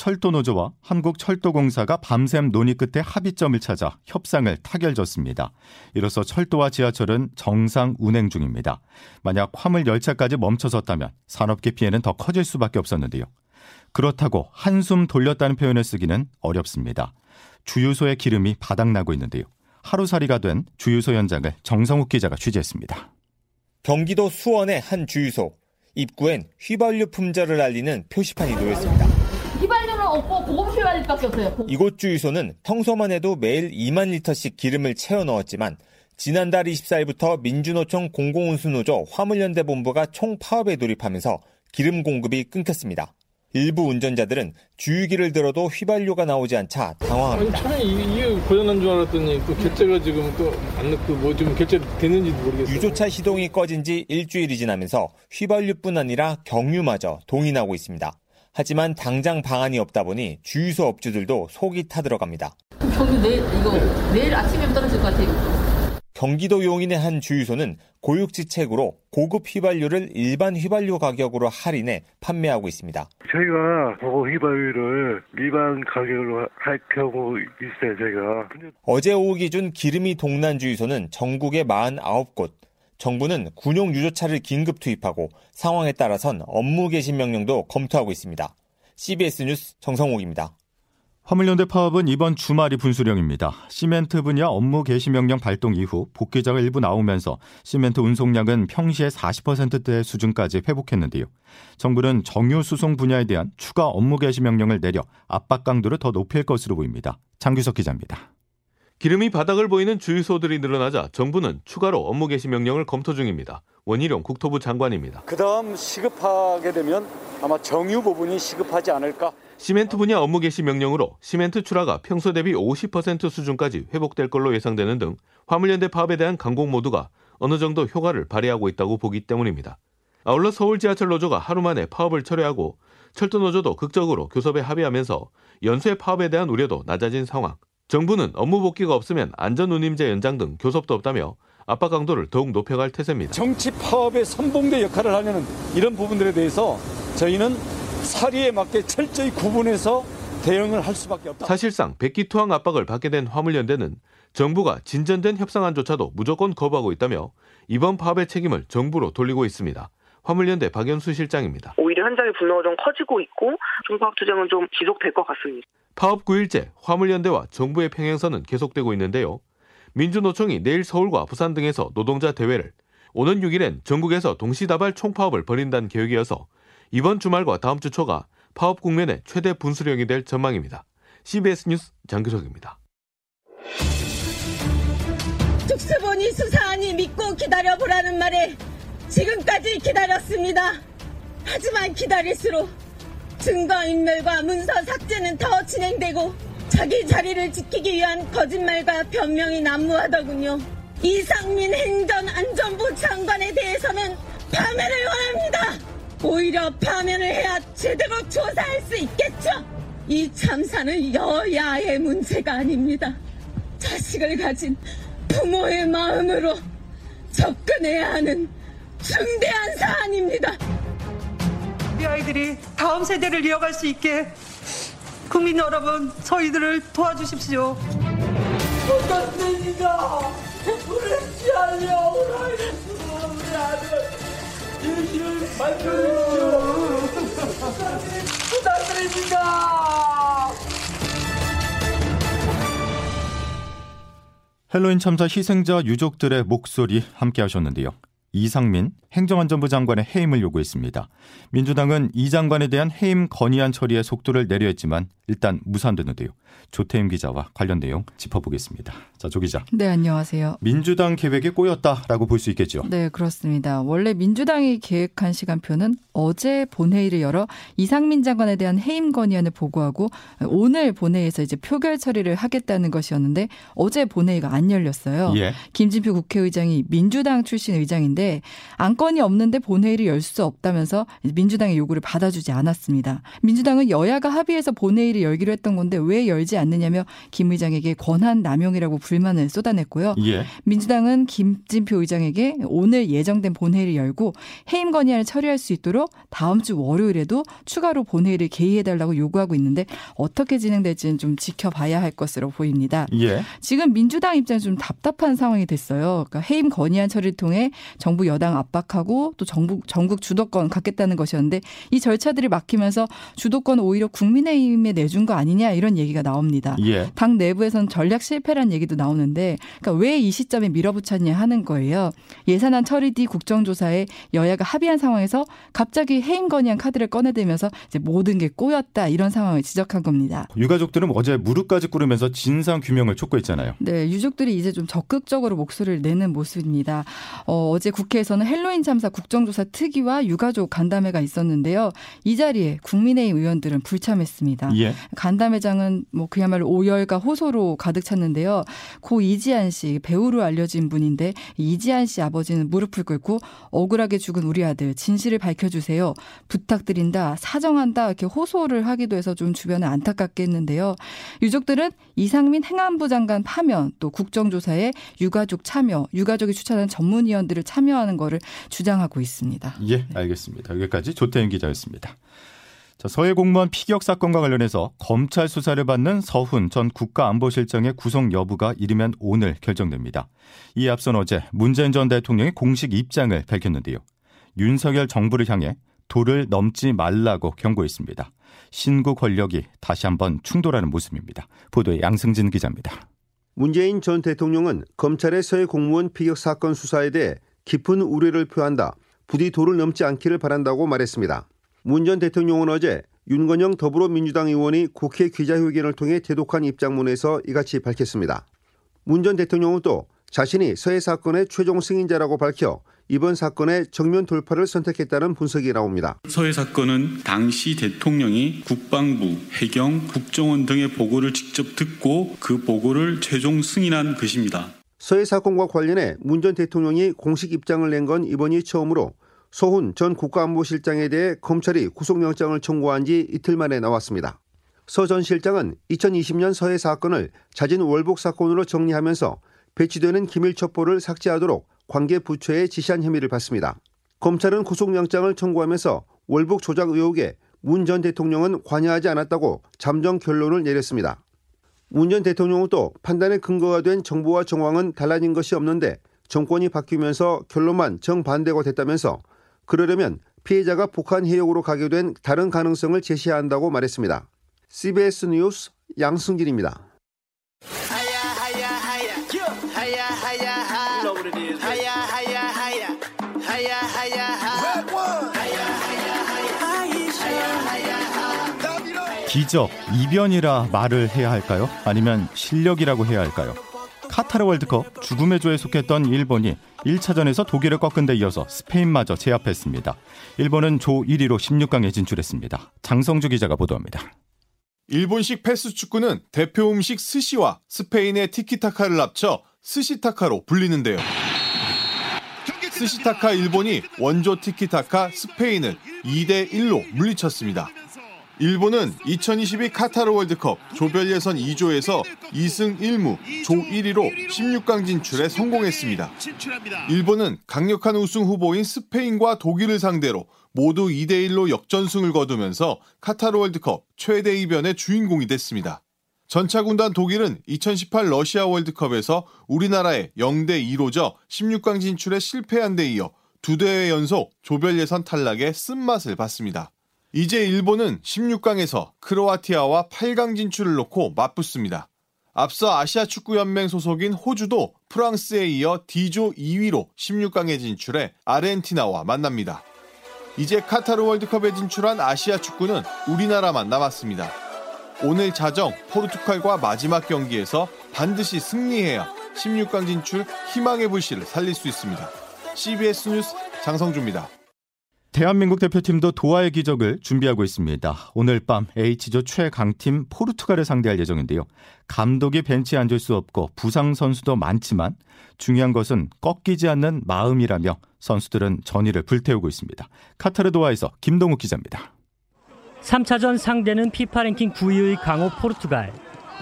철도노조와 한국철도공사가 밤샘 논의 끝에 합의점을 찾아 협상을 타결졌습니다. 이로써 철도와 지하철은 정상 운행 중입니다. 만약 화물 열차까지 멈춰섰다면 산업계 피해는 더 커질 수밖에 없었는데요. 그렇다고 한숨 돌렸다는 표현을 쓰기는 어렵습니다. 주유소의 기름이 바닥나고 있는데요. 하루살이가 된 주유소 현장을 정성욱 기자가 취재했습니다. 경기도 수원의 한 주유소. 입구엔 휘발유 품절을 알리는 표시판이 놓여 있습니다. 없고 고급 휘발유밖에 없어요. 이곳 주유소는 평소만 해도 매일 2만 리터씩 기름을 채워 넣었지만 지난달 24일부터 민주노총 공공운수노조 화물연대 본부가 총 파업에 돌입하면서 기름 공급이 끊겼습니다. 일부 운전자들은 주유기를 들어도 휘발유가 나오지 않자 당황합니다. 차량이 이게 고장난 줄 알았더니 또 결제가 지금 또안 넣고 뭐 지금 결제 됐는지도 모르겠어요. 유조차 시동이 꺼진 지 일주일이 지나면서 휘발유뿐 아니라 경유마저 동이 나고 있습니다. 하지만 당장 방안이 없다 보니 주유소 업주들도 속이 타들어갑니다. 경유 내일 이거 내일 아침에 떨어질 것 같아요. 경기도 용인의 한 주유소는 고육지책으로 고급 휘발유를 일반 휘발유 가격으로 할인해 판매하고 있습니다. 저희가 고급 휘발유를 일반 가격으로 할 경우 있어요, 저희가. 어제 오후 기준 기름이 동난 주유소는 전국에 49곳. 정부는 군용 유조차를 긴급 투입하고 상황에 따라선 업무 개시 명령도 검토하고 있습니다. CBS 뉴스 정성욱입니다. 화물연대 파업은 이번 주말이 분수령입니다. 시멘트 분야 업무 개시 명령 발동 이후 복귀자가 일부 나오면서 시멘트 운송량은 평시의 40%대 수준까지 회복했는데요. 정부는 정유 수송 분야에 대한 추가 업무 개시 명령을 내려 압박 강도를 더 높일 것으로 보입니다. 장규석 기자입니다. 기름이 바닥을 보이는 주유소들이 늘어나자 정부는 추가로 업무 개시 명령을 검토 중입니다. 원희룡 국토부 장관입니다. 그 다음 시급하게 되면 아마 정유 부분이 시급하지 않을까? 시멘트 분야 업무 개시 명령으로 시멘트 출하가 평소 대비 50% 수준까지 회복될 걸로 예상되는 등 화물연대 파업에 대한 강공 모두가 어느 정도 효과를 발휘하고 있다고 보기 때문입니다. 아울러 서울 지하철 노조가 하루 만에 파업을 철회하고 철도 노조도 극적으로 교섭에 합의하면서 연쇄 파업에 대한 우려도 낮아진 상황. 정부는 업무 복귀가 없으면 안전운임제 연장 등 교섭도 없다며 압박 강도를 더욱 높여갈 태세입니다. 정치 파업의 선봉대 역할을 하려는 이런 부분들에 대해서 저희는 사리에 맞게 철저히 구분해서 대응을 할 수밖에 없다. 사실상 백기투항 압박을 받게 된 화물연대는 정부가 진전된 협상안조차도 무조건 거부하고 있다며 이번 파업의 책임을 정부로 돌리고 있습니다. 화물연대 박연수 실장입니다. 오히려 현장의 분노가 좀 커지고 있고 중파업 투쟁은 좀 지속될 것 같습니다. 파업 9일째 화물연대와 정부의 평행선은 계속되고 있는데요. 민주노총이 내일 서울과 부산 등에서 노동자 대회를 오는 6일엔 전국에서 동시다발 총파업을 벌인다는 계획이어서 이번 주말과 다음 주 초가 파업 국면의 최대 분수령이 될 전망입니다. CBS 뉴스 장규석입니다. 특수본이 수사하니 믿고 기다려보라는 말에 지금까지 기다렸습니다. 하지만 기다릴수록 증거인멸과 문서 삭제는 더 진행되고 자기 자리를 지키기 위한 거짓말과 변명이 난무하더군요. 이상민 행정안전부 장관에 대해서는 파면을 원합니다. 오히려 파면을 해야 제대로 조사할 수 있겠죠. 이 참사는 여야의 문제가 아닙니다. 자식을 가진 부모의 마음으로 접근해야 하는 중대한 사안입니다. 우리 아이들이 다음 세대를 이어갈 수 있게 국민 여러분 저희들을 도와주십시오. 부탁드립니다. 우리 지하려 우리 아들 진실을 밝혀주십시오. 부탁드립니다. 헬로윈 참사 희생자 유족들의 목소리 함께 하셨는데요. 이상민 행정안전부 장관의 해임을 요구했습니다. 민주당은 이 장관에 대한 해임 건의안 처리에 속도를 내려 했지만 일단 무산되는데요. 조태임 기자와 관련 내용 짚어보겠습니다. 자, 조 기자. 네, 안녕하세요. 민주당 계획에 꼬였다라고 볼 수 있겠죠. 네, 그렇습니다. 원래 민주당이 계획한 시간표는 어제 본회의를 열어 이상민 장관에 대한 해임 건의안을 보고하고 오늘 본회의에서 이제 표결 처리를 하겠다는 것이었는데 어제 본회의가 안 열렸어요. 예. 김진표 국회의장이 민주당 출신 의장인데 안건이 없는데 본회의를 열 수 없다면서 민주당의 요구를 받아주지 않았습니다. 민주당은 여야가 합의해서 본회의를 열기로 했던 건데 왜 열지 않느냐며 김 의장에게 권한 남용이라고 불만을 쏟아냈고요. 예. 민주당은 김진표 의장에게 오늘 예정된 본회의를 열고 해임 건의안을 처리할 수 있도록 다음 주 월요일에도 추가로 본회의를 개의해달라고 요구하고 있는데 어떻게 진행될지는 좀 지켜봐야 할 것으로 보입니다. 예. 지금 민주당 입장이 좀 답답한 상황이 됐어요. 그러니까 해임 건의안 처리를 통해 정부 여당 압박하고 또 정부 전국 주도권 갖겠다는 것이었는데 이 절차들이 막히면서 주도권 오히려 국민의힘에 내준 거 아니냐 이런 얘기가 나옵니다. 예. 당 내부에서는 전략 실패란 얘기도 나오는데 그러니까 왜 이 시점에 밀어붙였냐 하는 거예요. 예산안 처리 뒤 국정조사에 여야가 합의한 상황에서 갑 자기 해임 건의안 카드를 꺼내들면서 이제 모든 게 꼬였다 이런 상황을 지적한 겁니다. 유가족들은 어제 무릎까지 꿇으면서 진상 규명을 촉구했잖아요. 네, 유족들이 이제 좀 적극적으로 목소리를 내는 모습입니다. 어, 어제 국회에서는 헬로윈 참사 국정조사 특위와 유가족 간담회가 있었는데요. 이 자리에 국민의힘 의원들은 불참했습니다. 예. 간담회장은 뭐 그야말로 오열과 호소로 가득 찼는데요. 고 이지한 씨 배우로 알려진 분인데 이지한 씨 아버지는 무릎을 꿇고 억울하게 죽은 우리 아들 진실을 밝혀주 세요. 부탁드린다. 사정한다. 이렇게 호소를 하기도 해서 좀 주변에 안타깝게 했는데요. 유족들은 이상민 행안부 장관 파면 또 국정조사에 유가족 참여, 유가족이 추천한 전문위원들을 참여하는 거를 주장하고 있습니다. 예, 알겠습니다. 여기까지 조태현 기자였습니다. 자, 서해 공무원 피격 사건과 관련해서 검찰 수사를 받는 서훈 전 국가안보실장의 구속 여부가 이르면 오늘 결정됩니다. 이에 앞선 어제 문재인 전 대통령이 공식 입장을 밝혔는데요. 윤석열 정부를 향해 도를 넘지 말라고 경고했습니다. 신구 권력이 다시 한번 충돌하는 모습입니다. 보도에 양승진 기자입니다. 문재인 전 대통령은 검찰의 서해 공무원 피격 사건 수사에 대해 깊은 우려를 표한다. 부디 도를 넘지 않기를 바란다고 말했습니다. 문 전 대통령은 어제 윤건영 더불어민주당 의원이 국회 기자회견을 통해 대독한 입장문에서 이같이 밝혔습니다. 문 전 대통령은 또 자신이 서해 사건의 최종 승인자라고 밝혀 이번 사건의 정면 돌파를 선택했다는 분석이 나옵니다. 서해 사건은 당시 대통령이 국방부, 해경, 국정원 등의 보고를 직접 듣고 그 보고를 최종 승인한 것입니다. 서해 사건과 관련해 문 전 대통령이 공식 입장을 낸 건 이번이 처음으로 소훈 전 국가안보실장에 대해 검찰이 구속영장을 청구한 지 이틀 만에 나왔습니다. 서 전 실장은 2020년 서해 사건을 자진 월복 사건으로 정리하면서 배치되는 기밀 첩보를 삭제하도록 관계 부처에 지시한 혐의를 받습니다. 검찰은 구속영장을 청구하면서 월북 조작 의혹에 문 전 대통령은 관여하지 않았다고 잠정 결론을 내렸습니다. 문 전 대통령은 또 판단의 근거가 된 정보와 정황은 달라진 것이 없는데 정권이 바뀌면서 결론만 정반대가 됐다면서 그러려면 피해자가 북한 해역으로 가게 된 다른 가능성을 제시해야 한다고 말했습니다. CBS 뉴스 양승길입니다. 기적, 이변이라 말을 해야 할까요? 아니면 실력이라고 해야 할까요? 카타르 월드컵 죽음의 조에 속했던 일본이 1차전에서 독일을 꺾은 데 이어서 스페인마저 제압했습니다. 일본은 조 1위로 16강에 진출했습니다. 장성주 기자가 보도합니다. 일본식 패스 축구는 대표 음식 스시와 스페인의 티키타카를 합쳐 스시타카로 불리는데요. 스시타카 일본이 원조 티키타카 스페인을 2대 1로 물리쳤습니다. 일본은 2022 카타르 월드컵 조별 예선 2조에서 2승 1무 조 1위로 16강 진출에 성공했습니다. 일본은 강력한 우승 후보인 스페인과 독일을 상대로 모두 2대 1로 역전승을 거두면서 카타르 월드컵 최대 이변의 주인공이 됐습니다. 전차군단 독일은 2018 러시아 월드컵에서 우리나라의 0대 2로 져 16강 진출에 실패한 데 이어 두 대회 연속 조별 예선 탈락의 쓴맛을 봤습니다. 이제 일본은 16강에서 크로아티아와 8강 진출을 놓고 맞붙습니다. 앞서 아시아 축구연맹 소속인 호주도 프랑스에 이어 D조 2위로 16강에 진출해 아르헨티나와 만납니다. 이제 카타르 월드컵에 진출한 아시아 축구는 우리나라만 남았습니다. 오늘 자정 포르투갈과 마지막 경기에서 반드시 승리해야 16강 진출 희망의 불씨를 살릴 수 있습니다. CBS 뉴스 장성주입니다. 대한민국 대표팀도 도하의 기적을 준비하고 있습니다. 오늘 밤 H조 최강팀 포르투갈을 상대할 예정인데요. 감독이 벤치에 앉을 수 없고 부상 선수도 많지만 중요한 것은 꺾이지 않는 마음이라며 선수들은 전의를 불태우고 있습니다. 카타르 도하에서 김동욱 기자입니다. 3차전 상대는 피파 랭킹 9위의 강호 포르투갈.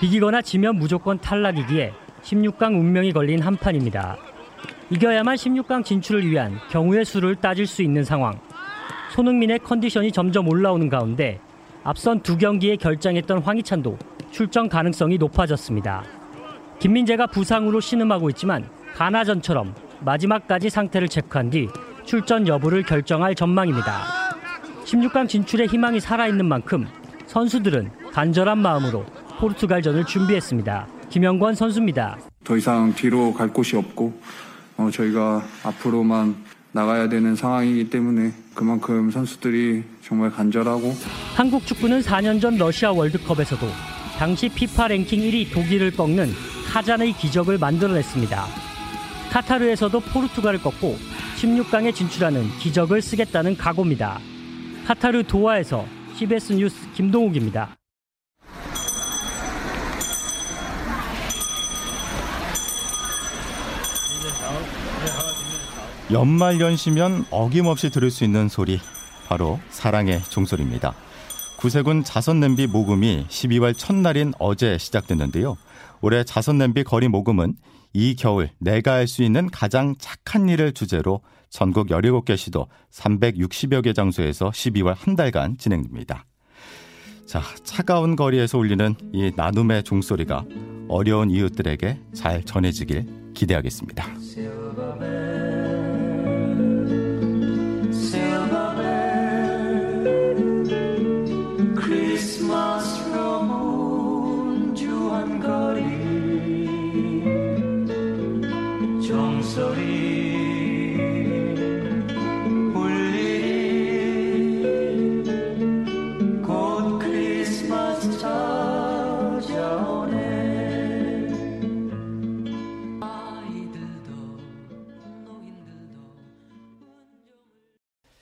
비기거나 지면 무조건 탈락이기에 16강 운명이 걸린 한판입니다. 이겨야만 16강 진출을 위한 경우의 수를 따질 수 있는 상황. 손흥민의 컨디션이 점점 올라오는 가운데 앞선 두 경기에 결장했던 황희찬도 출전 가능성이 높아졌습니다. 김민재가 부상으로 신음하고 있지만 가나전처럼 마지막까지 상태를 체크한 뒤 출전 여부를 결정할 전망입니다. 16강 진출의 희망이 살아있는 만큼 선수들은 간절한 마음으로 포르투갈전을 준비했습니다. 김영권 선수입니다. 더 이상 뒤로 갈 곳이 없고 어, 저희가 앞으로만 나가야 되는 상황이기 때문에 그만큼 선수들이 정말 간절하고 한국 축구는 4년 전 러시아 월드컵에서도 당시 피파 랭킹 1위 독일을 꺾는 카잔의 기적을 만들어냈습니다. 카타르에서도 포르투갈을 꺾고 16강에 진출하는 기적을 쓰겠다는 각오입니다. 카타르 도하에서 CBS 뉴스 김동욱입니다. 연말 연시면 어김없이 들을 수 있는 소리 바로 사랑의 종소리입니다. 구세군 자선냄비 모금이 12월 첫날인 어제 시작됐는데요. 올해 자선냄비 거리 모금은 이 겨울 내가 할 수 있는 가장 착한 일을 주제로 전국 17개 시도 360여 개 장소에서 12월 한 달간 진행됩니다. 자, 차가운 거리에서 울리는 이 나눔의 종소리가 어려운 이웃들에게 잘 전해지길 기대하겠습니다.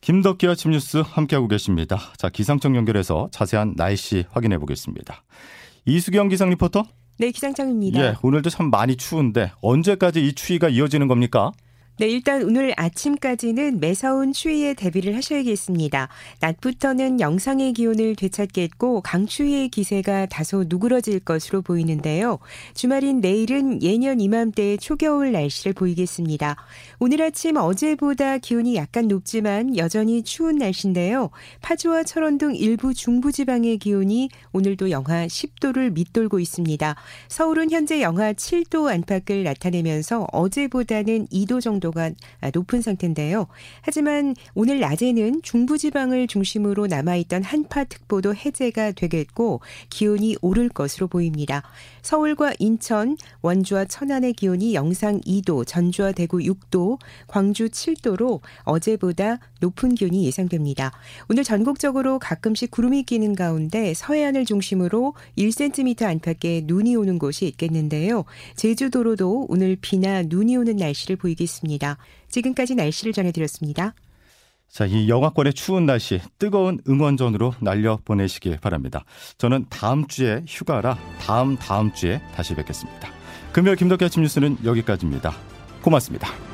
김덕기 아침 뉴스 함께하고 계십니다. 자, 기상청 연결해서 자세한 날씨 확인해 보겠습니다. 이수경 기상 리포터? 네, 기상청입니다. 예, 오늘도 참 많이 추운데 언제까지 이 추위가 이어지는 겁니까? 네, 일단 오늘 아침까지는 매서운 추위에 대비를 하셔야겠습니다. 낮부터는 영상의 기온을 되찾겠고 강추위의 기세가 다소 누그러질 것으로 보이는데요. 주말인 내일은 예년 이맘때의 초겨울 날씨를 보이겠습니다. 오늘 아침 어제보다 기온이 약간 높지만 여전히 추운 날씨인데요. 파주와 철원 등 일부 중부지방의 기온이 오늘도 영하 10도를 밑돌고 있습니다. 서울은 현재 영하 7도 안팎을 나타내면서 어제보다는 2도 정도 정도가 높은 상태인데요. 하지만 오늘 낮에는 중부지방을 중심으로 남아있던 한파특보도 해제가 되겠고 기온이 오를 것으로 보입니다. 서울과 인천, 원주와 천안의 기온이 영상 2도, 전주와 대구 6도, 광주 7도로 어제보다 높은 기온이 예상됩니다. 오늘 전국적으로 가끔씩 구름이 끼는 가운데 서해안을 중심으로 1cm 안팎의 눈이 오는 곳이 있겠는데요. 제주도로도 오늘 비나 눈이 오는 날씨를 보이겠 습니다. 지금까지 날씨를 전해드렸습니다. 자, 이 영하권의 추운 날씨 뜨거운 응원전으로 날려 보내시길 바랍니다. 저는 다음 주에 휴가라 다음 다음 주에 다시 뵙겠습니다. 금요일 김덕기 아침 뉴스는 여기까지입니다. 고맙습니다.